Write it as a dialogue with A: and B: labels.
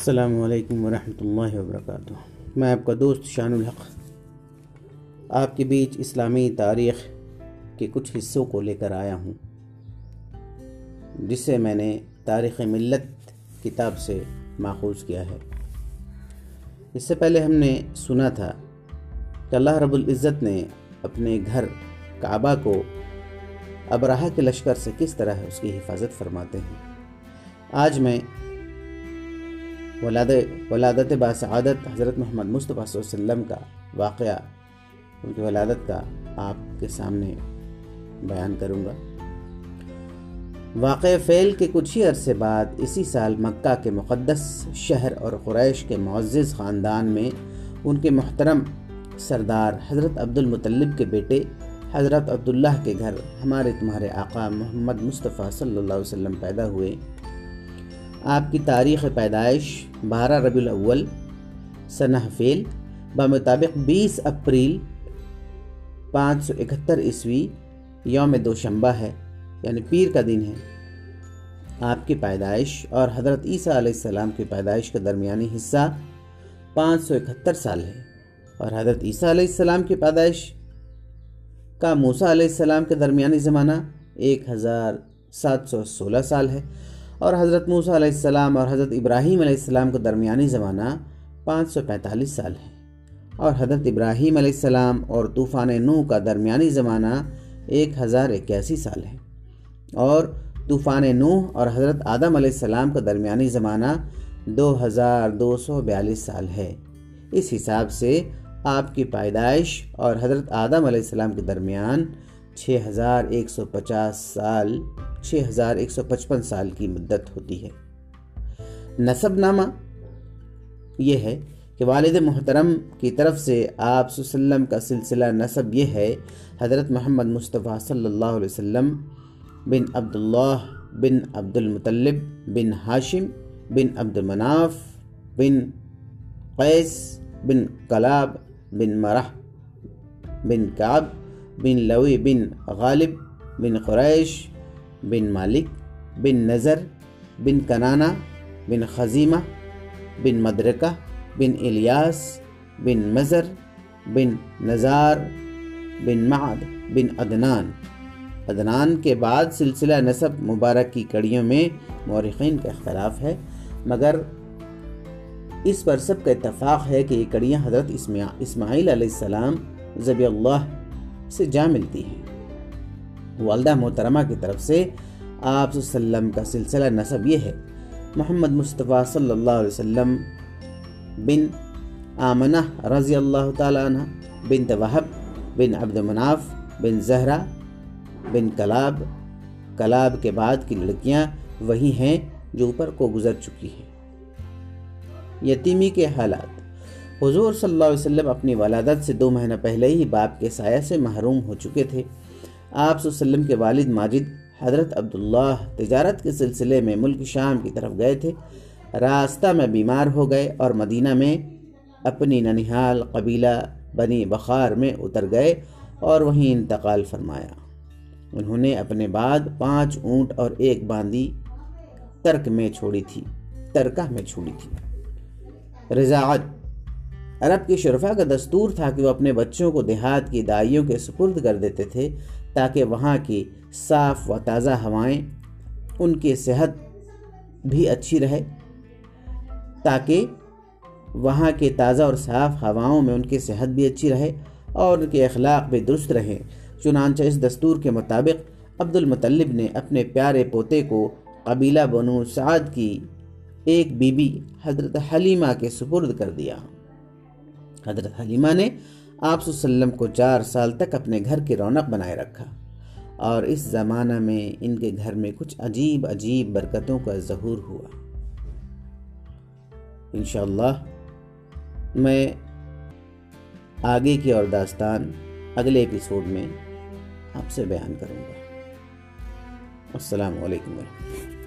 A: अल्लाम वरहमल वबरक मैं आपका दोस्त शानुल हक। आपके बीच इस्लामी तारीख़ के कुछ हिस्सों को लेकर आया हूँ, जिसे मैंने तारीख़ मिलत किताब से माखूज किया है। इससे पहले हमने सुना था कि अल्लाह रब्बुल इज़्ज़त ने अपने घर काबा को अबराहा के लश्कर से किस तरह उसकी हिफाजत फरमाते हैं। आज मैं वलाद वलादत बासआदत हज़रत मोहम्मद मुस्तफ़ा वसल्लम का वाक़ उनकी वलादत का आपके सामने बयान करूँगा वाक़ फ़ैल के कुछ ही अरसे बाद इसी साल मक्का के मुक़दस शहर और क़ुरैश के मुआज़ ख़ानदान में उनके मोहतरम सरदार हज़रत अब्दुल मुतल्लिब के बेटे हज़रत अब्दुल्लाह के घर हमारे तुम्हारे आका मोहम्मद मुस्तफ़ा सल्लल्लाहु अलैहि वसल्लम पैदा हुए आपकी तारीख़ पैदाइश बारह रबी अव्वल, सनह फेल बमुताबिक 20 अप्रैल पाँच सौ इकहत्तर ईस्वी, योम दोशंबा है, यानी पीर का दिन है। आपकी पैदाइश और हज़रत ईसा आसमाम की पैदाइश का दरमियानी हिस्सा पाँच सौ इकहत्तर साल है। और हज़रत ईसा आसमाम की पैदाइश का मूसा आसमाम के दरमियानी ज़माना एक हज़ार सात सौ सोलह साल है। और हज़रत मूसा और हज़रत इब्राहीम आसमाम का दरमियानी ज़माना पाँच सौ पैंतालीस साल है। और हज़रत इब्राहीम आसमाम और तूफ़ान नू का दरमियानी ज़माना एक हज़ार इक्यासी साल है। और तूफ़ान नूह और हज़रत आदम आसमाम का दरमियानी ज़माना दो हज़ार दो सौ बयालीस साल है। इस हिसाब से आपकी पैदाइश और हज़रत आदम आसमाम के दरमियान छः हज़ार एक सौ पचास साल छः हज़ार एक सौ पचपन साल की मुद्दत होती है। नसबनामा यह है कि वालद मोहतरम की तरफ़ से आप वसल्लम का सिलसिला नसब यह है, हज़रत मोहम्मद मुस्तफ़ा सल्लल्लाहु अलैहि वसल्लम बिन अब्दुल्लाह बिन अब्दुल मुतल्लिब बिन हाशिम बिन अब्दुल मनाफ बिन कैस बिन कलाब बिन मरह बिन काब बिन लवी बिन गालिब बिन क़ुरैश बिन मालिक बिन नज़र बिन कनाना बिन खजीमा बिन मदरका बिन इलियास बिन मज़र बिन नज़ार बिन माद बिन अदनान। अदनान के बाद सिलसिला नसब मुबारक की कड़ियों में मौरखीन का अख्तलाफ है, मगर इस पर सब का इतफ़ाक़ है कि ये कड़ियाँ हज़रत इसमाईल सलाम ज़बी से जा मिलती हैं। वालदा मोहतरमा की तरफ़ से आप का सिलसिला नसब ये है। मोहम्मद मुस्तफ़ा सल्लल्लाहु अलैहि वसल्लम बिन आमना रज़ी अल्लाह तह बिन तवाहब, बिन अब्द मनाफ, बिन जहरा, बिन कलाब कलाब के बाद की लड़कियाँ वही हैं जो ऊपर को गुजर चुकी हैं। यतीमी के हालात हुजूर सल्लल्लाहु अलैहि वसल्लम अपनी वलादत से दो महीना पहले ही बाप के साया से महरूम हो चुके थे। आप वसल्लम के वालिद माजिद हज़रत अब्दुल्लाह तजारत के सिलसिले में मुल्क शाम की तरफ़ गए थे। रास्ता में बीमार हो गए और मदीना में अपनी ननिहाल कबीला बनी बखार में उतर गए और वहीं इंतकाल फरमाया। उन्होंने अपने बाद पाँच ऊँट और एक बांदी तर्क में छोड़ी थी, तरका में छोड़ी थी। रजात अरब के शरफा का दस्तूर था कि वो अपने बच्चों को देहात की दाइयों के सुपुर्द कर देते थे, ताकि वहाँ की साफ़ व ताज़ा हवाएँ, उनकी सेहत भी अच्छी रहे, ताकि वहाँ के ताज़ा और साफ़ हवाओं में उनकी सेहत भी अच्छी रहे और उनके अखलाक भी दुरुस्त रहें। चुनानचा इस दस्तूर के मुताबिक अब्दुल मुतल्लिब ने अपने प्यारे पोते को कबीला बनु साद की एक बीबी हज़रत हलीमा के सुपुर्द कर दिया। हज़रत हलीमा ने आप को चार साल तक अपने घर की रौनक बनाए रखा और इस ज़माना में इनके घर में कुछ अजीब अजीब बरकतों का जहूर हुआ। इन मैं आगे की और दास्तान अगले एपिसोड में आपसे बयान करूँगा। अस्सलाम वालेकुम